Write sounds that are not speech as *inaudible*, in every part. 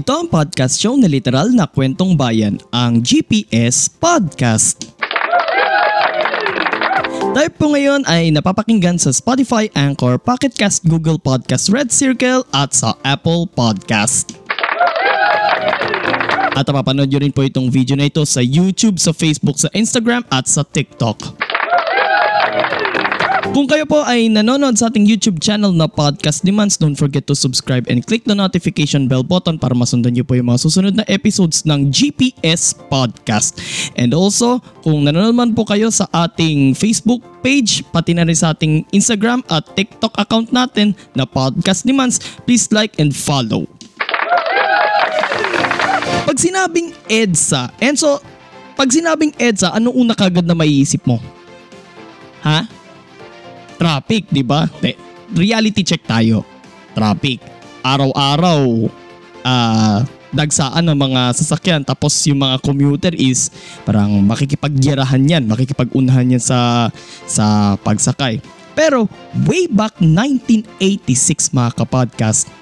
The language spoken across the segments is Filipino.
Ito ang podcast show na literal na kwentong bayan, ang GPS Podcast. Tayo po ngayon ay napapakinggan sa Spotify, Anchor, Pocket Cast, Google Podcast, Red Circle at sa Apple Podcast. At mapapanood nyo rin po itong video na ito sa YouTube, sa Facebook, sa Instagram at sa TikTok. Kung kayo po ay nanonood sa ating YouTube channel na Podcast Demands, don't forget to subscribe and click the notification bell button para masundan niyo po yung mga susunod na episodes ng GPS Podcast. And also, kung nanonood man po kayo sa ating Facebook page, pati na rin sa ating Instagram at TikTok account natin na Podcast Demands, please like and follow. Pag sinabing EDSA, Enzo, pag sinabing EDSA, ano una kagad na maiisip mo? Ha? Traffic, di ba? Reality check tayo. Traffic. Araw-araw, ah, dagsaan ng mga sasakyan tapos yung mga commuter is parang makikipagyarahan yan, makikipagunahan yan sa, sa pagsakay. Pero way back 1986 mga kapodcast,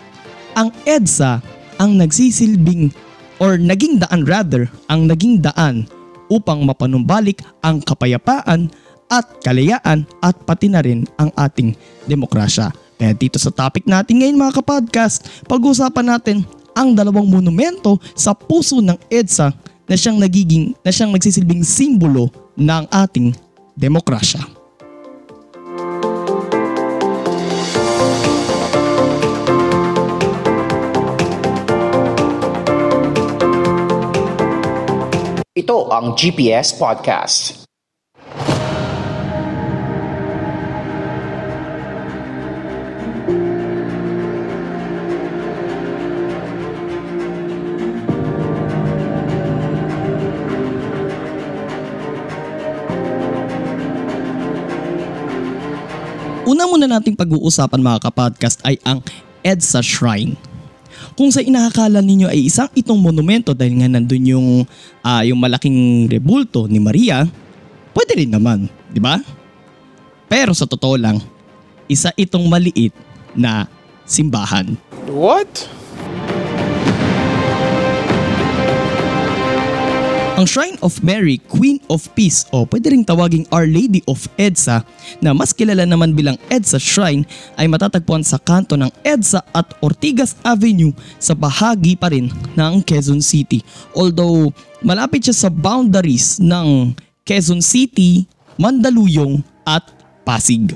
ang EDSA ang nagsisilbing or naging daan rather, ang naging daan upang mapanumbalik ang kapayapaan at kalayaan at pati na rin ang ating demokrasya. Kaya dito sa topic natin ngayon mga kapodcast, pag-uusapan natin ang dalawang monumento sa puso ng EDSA na siyang nagiging na siyang nagsisilbing simbolo ng ating demokrasya. Ito ang GPS Podcast. Una muna nating pag-uusapan mga kapodcast ay ang EDSA Shrine. Kung sa inakakala ninyo ay isang itong monumento dahil nga nandun yung, ah, yung malaking rebulto ni Maria, pwede rin naman, di ba? Pero sa totoo lang, isa itong maliit na simbahan. What? Ang Shrine of Mary, Queen of Peace o pwede ring tawaging Our Lady of EDSA na mas kilala naman bilang EDSA Shrine ay matatagpuan sa kanto ng EDSA at Ortigas Avenue sa bahagi pa rin ng Quezon City. Although malapit siya sa boundaries ng Quezon City, Mandaluyong at Pasig.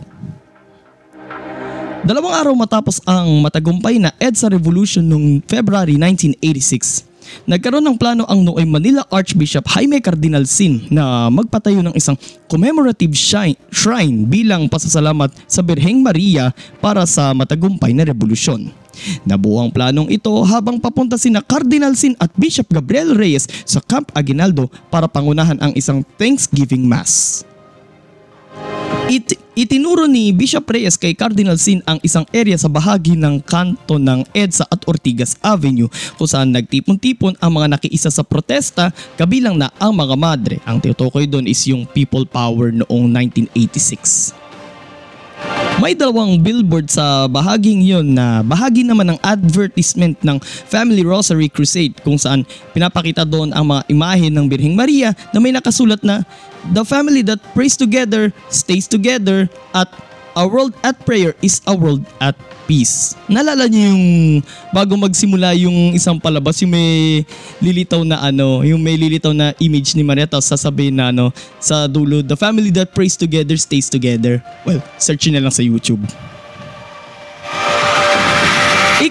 Dalawang araw matapos ang matagumpay na EDSA Revolution noong February 1986, nagkaroon ng plano ang nooy Manila Archbishop Jaime Cardinal Sin na magpatayo ng isang commemorative shrine, bilang pasasalamat sa Birheng Maria para sa matagumpay na revolusyon. Nabuo ang planong ito habang papunta sina Cardinal Sin at Bishop Gabriel Reyes sa Camp Aguinaldo para pangunahan ang isang Thanksgiving Mass. It, itinuro ni Bishop Reyes kay Cardinal Sin ang isang area sa bahagi ng kanto ng EDSA at Ortigas Avenue kung saan nagtipon-tipon ang mga nakiisa sa protesta kabilang na ang mga madre. Ang tinutukoy doon is yung people power noong 1986. May dalawang billboard sa bahaging yon na bahagi naman ng advertisement ng Family Rosary Crusade kung saan pinapakita doon ang mga imahe ng Birheng Maria na may nakasulat na The family that prays together stays together at a world at prayer is a world at peace. Nalala niyo yung bago magsimula yung isang palabas yung may lilitaw na ano, yung may lilitaw na image ni Maria tapos sasabihin na ano sa dulo, the family that prays together stays together. Well, search na lang sa YouTube.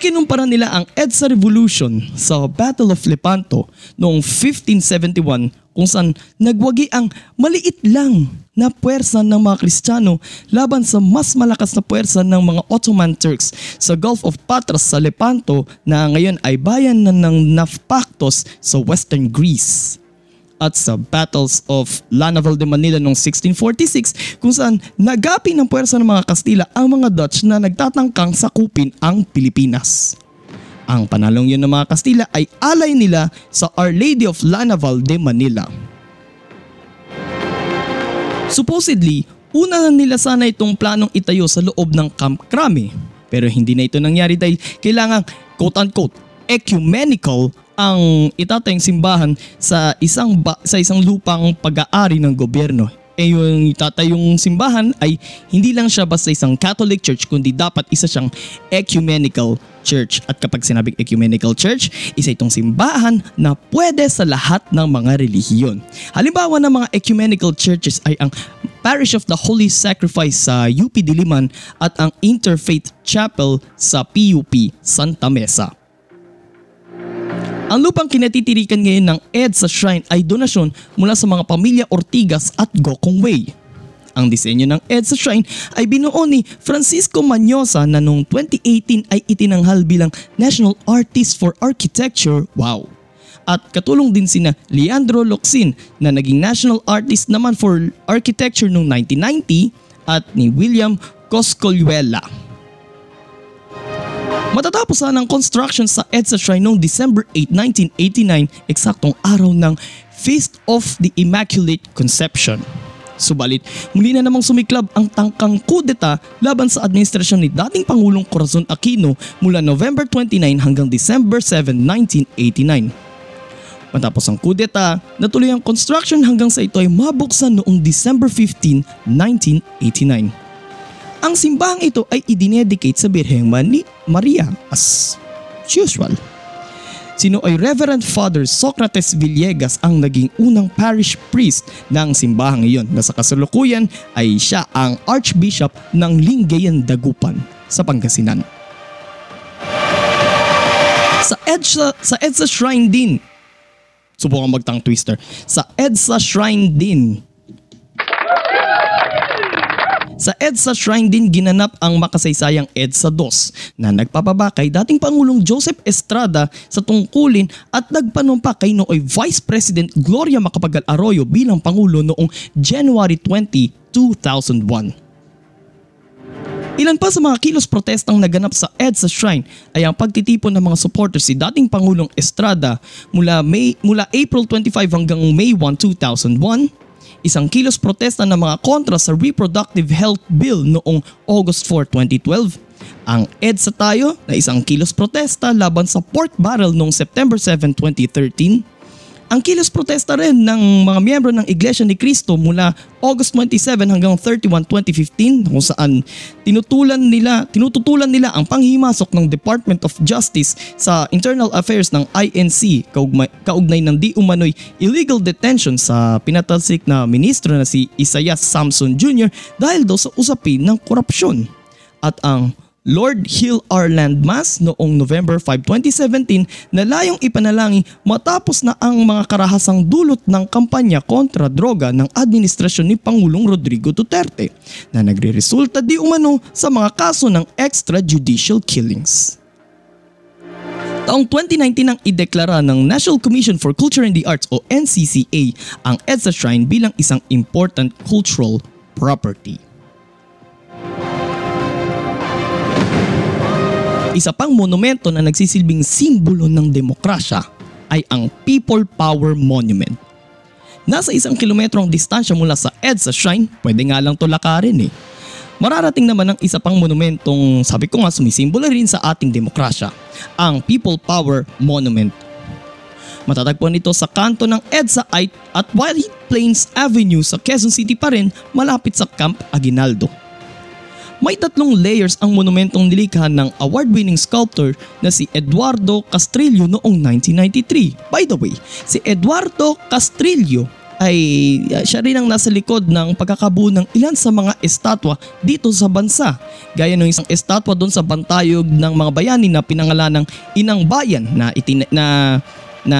Ikinumpara nila ang EDSA Revolution sa Battle of Lepanto noong 1571 kung saan nagwagi ang maliit lang na puwersa ng mga Kristiyano laban sa mas malakas na puwersa ng mga Ottoman Turks sa Gulf of Patras sa Lepanto na ngayon ay bayan na ng Nafpaktos sa Western Greece at sa Battles of Lanaval de Manila noong 1646 kung saan nagapi ng puwersa ng mga Kastila ang mga Dutch na nagtatangkang sakupin ang Pilipinas. Ang panalong yun ng mga Kastila ay alay nila sa Our Lady of Lanaval de Manila. Supposedly, una na nila sana itong planong itayo sa loob ng Camp Crame. Pero hindi na ito nangyari dahil kailangan quote-unquote ecumenical ang itatayong simbahan sa isang ba- sa isang lupang pag-aari ng gobyerno. Eh yung itatayong simbahan ay hindi lang siya basta isang Catholic church kundi dapat isa siyang ecumenical church. At kapag sinabing ecumenical church, isa itong simbahan na pwede sa lahat ng mga relihiyon. Halimbawa ng mga ecumenical churches ay ang Parish of the Holy Sacrifice sa UP Diliman at ang Interfaith Chapel sa PUP Santa Mesa. Ang lupang kinatitirikan ngayon ng EDSA Shrine ay donasyon mula sa mga pamilya Ortigas at Gokong Way. Ang disenyo ng EDSA Shrine ay binuo ni Francisco Manyosa na noong 2018 ay itinanghal bilang National Artist for Architecture. Wow! At katulong din sina Leandro Locsin na naging National Artist naman for Architecture noong 1990 at ni William Coscolluela. Matatapos sana ang construction sa EDSA Shrine noong December 8, 1989, eksaktong araw ng Feast of the Immaculate Conception. Subalit, muli na namang sumiklab ang tangkang kudeta laban sa administrasyon ni dating Pangulong Corazon Aquino mula November 29 hanggang December 7, 1989. Matapos ang kudeta, natuloy ang construction hanggang sa ito ay mabuksan noong December 15, 1989. Ang simbahang ito ay idinedicate sa Birheng Maria as usual. Sino ay Reverend Father Socrates Villegas ang naging unang parish priest ng simbahang iyon na sa kasalukuyan ay siya ang Archbishop ng Lingayen Dagupan sa Pangasinan. Sa EDSA, sa EDSA Shrine din, subukan magtang twister, sa EDSA Shrine din sa EDSA Shrine din ginanap ang makasaysayang EDSA 2 na nagpapaba kay dating Pangulong Joseph Estrada sa tungkulin at nagpanumpa kay nooy Vice President Gloria Macapagal Arroyo bilang Pangulo noong January 20, 2001. Ilan pa sa mga kilos protestang naganap sa EDSA Shrine ay ang pagtitipon ng mga supporters si dating Pangulong Estrada mula, May, mula April 25 hanggang May 1, 2001, isang kilos protesta ng mga kontra sa Reproductive Health Bill noong August 4, 2012, ang EDSA tayo na isang kilos protesta laban sa pork barrel noong September 7, 2013, ang kilos protesta rin ng mga miyembro ng Iglesia ni Cristo mula August 27 hanggang 31, 2015 kung saan tinutulan nila, tinututulan nila ang panghimasok ng Department of Justice sa Internal Affairs ng INC kaugnay, kaugnay ng di umano'y illegal detention sa pinatalsik na ministro na si Isaias Samson Jr. dahil daw sa usapin ng korupsyon. At ang Lord Heal Our Land Mass noong November 5, 2017 na layong ipanalangin matapos na ang mga karahasang dulot ng kampanya kontra droga ng administrasyon ni Pangulong Rodrigo Duterte na nagre-resulta di umano sa mga kaso ng extrajudicial killings. Taong 2019 nang ideklara ng National Commission for Culture and the Arts o NCCA ang EDSA Shrine bilang isang important cultural property. Isa pang monumento na nagsisilbing simbolo ng demokrasya ay ang People Power Monument. Nasa isang kilometro ang distansya mula sa EDSA Shrine, pwede nga lang tulakarin eh. Mararating naman ang isa pang monumentong sabi ko nga sumisimbolo rin sa ating demokrasya, ang People Power Monument. Matatagpuan ito sa kanto ng EDSA at White Plains Avenue sa Quezon City pa rin malapit sa Camp Aguinaldo. May tatlong layers ang monumentong nilikha ng award-winning sculptor na si Eduardo Castrillo noong 1993. By the way, si Eduardo Castrillo ay uh, siya rin ang nasa likod ng pagkakabuo ng ilan sa mga estatwa dito sa bansa. Gaya ng isang estatwa doon sa bantayog ng mga bayani na pinangalan ng Inang Bayan na, itin- na na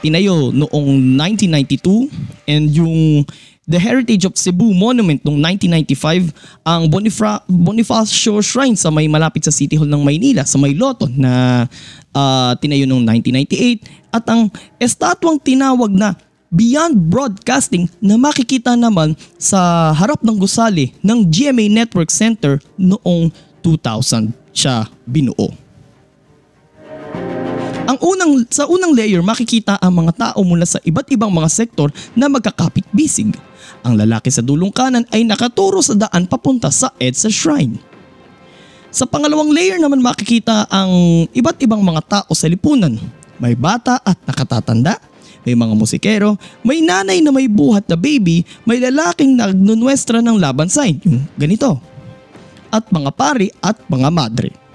tinayo noong 1992 and yung The Heritage of Cebu Monument noong 1995, ang Bonifra- Bonifacio Shrine sa may malapit sa City Hall ng Maynila, sa may Loton na ah, tinayo noong 1998 at ang estatwang tinawag na Beyond Broadcasting na makikita naman sa harap ng gusali ng GMA Network Center noong 2000 siya binuo. Ang unang sa unang layer makikita ang mga tao mula sa iba't ibang mga sektor na magkakapit-bisig. Ang lalaki sa dulong kanan ay nakaturo sa daan papunta sa EDSA Shrine. Sa pangalawang layer naman makikita ang iba't ibang mga tao sa lipunan. May bata at nakatatanda, may mga musikero, may nanay na may buhat na baby, may lalaking nagnunwestra ng laban sign, yung ganito. At mga pari at mga madre.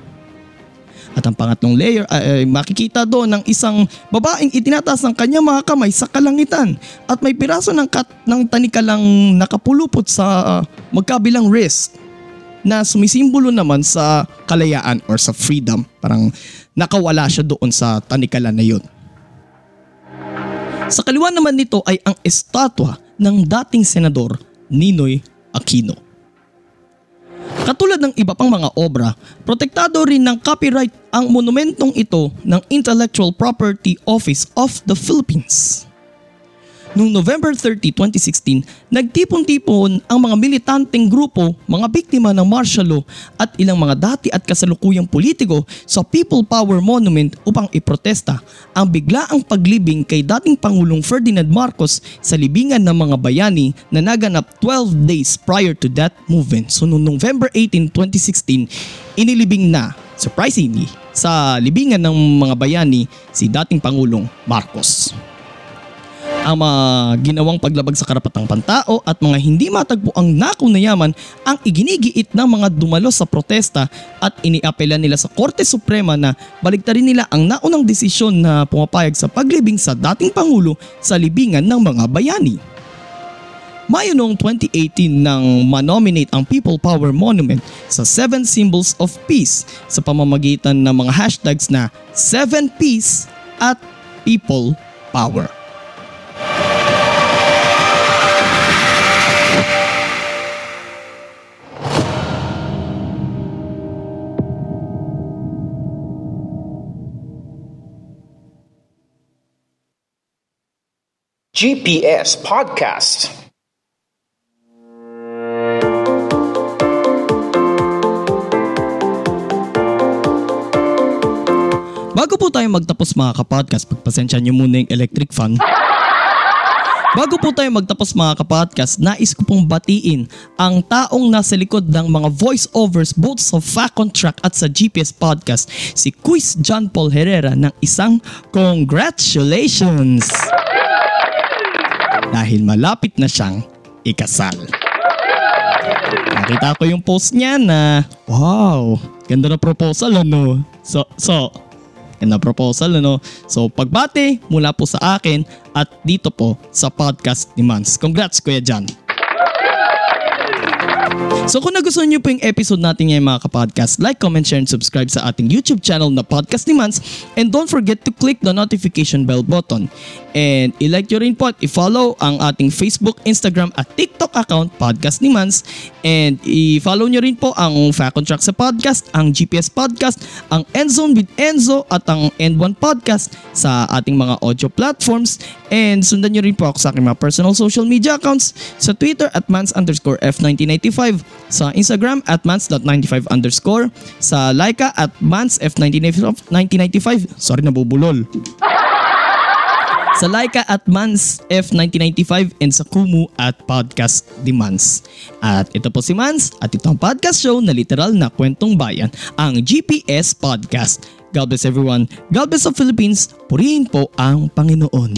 At ang pangatlong layer ay, makikita doon ng isang babaeng itinataas ng kanyang mga kamay sa kalangitan at may piraso ng, kat, ng tanikalang nakapulupot sa ah, magkabilang wrist na sumisimbolo naman sa kalayaan or sa freedom. Parang nakawala siya doon sa tanikalan na yun. Sa kaliwa naman nito ay ang estatwa ng dating senador Ninoy Aquino. Katulad ng iba pang mga obra, protektado rin ng copyright ang monumentong ito ng Intellectual Property Office of the Philippines. Noong November 30, 2016, nagtipon-tipon ang mga militanteng grupo, mga biktima ng martial law at ilang mga dati at kasalukuyang politiko sa People Power Monument upang iprotesta ang biglaang paglibing kay dating Pangulong Ferdinand Marcos sa libingan ng mga bayani na naganap 12 days prior to that movement. So noong November 18, 2016, inilibing na, surprisingly, sa libingan ng mga bayani si dating Pangulong Marcos ang mga ginawang paglabag sa karapatang pantao at mga hindi matagpo ang nakaw na yaman ang iginigiit ng mga dumalo sa protesta at iniapela nila sa Korte Suprema na baligtarin nila ang naunang desisyon na pumapayag sa paglibing sa dating Pangulo sa libingan ng mga bayani. Mayo noong 2018 nang manominate ang People Power Monument sa 7 Symbols of Peace sa pamamagitan ng mga hashtags na 7 Peace at People Power. GPS Podcast. Bago tayo magtapos mga kapodcast, pagpasensya nyo muna yung electric fan. *laughs* Bago po tayo magtapos mga kapodcast, nais ko pong batiin ang taong nasa likod ng mga voiceovers both sa Fact on Track at sa GPS Podcast, si Quiz John Paul Herrera ng isang congratulations! Dahil malapit na siyang ikasal. Nakita ko yung post niya na, wow, ganda na proposal ano. So, so, ganda proposal ano. So, pagbati mula po sa akin at dito po sa podcast ni Mans. Congrats Kuya John. So kung nagustuhan niyo po yung episode natin ngayon mga kapodcast, like, comment, share, and subscribe sa ating YouTube channel na Podcast ni Mans. And don't forget to click the notification bell button. And i-like nyo rin po at i-follow ang ating Facebook, Instagram at TikTok account Podcast ni Mans. And i-follow nyo rin po ang Fact on Track sa podcast, ang GPS Podcast, ang Endzone with Enzo at ang End1 Podcast sa ating mga audio platforms. And sundan nyo rin po ako sa aking mga personal social media accounts sa Twitter at mans underscore F1995, sa Instagram at mans.95 underscore, sa Laika at mans F1995, sorry nabubulol. sa Laika at Mans F1995 and sa Kumu at Podcast Demands. At ito po si Mans at ito ang podcast show na literal na kwentong bayan, ang GPS Podcast. God bless everyone. God bless the Philippines. Purihin po ang Panginoon.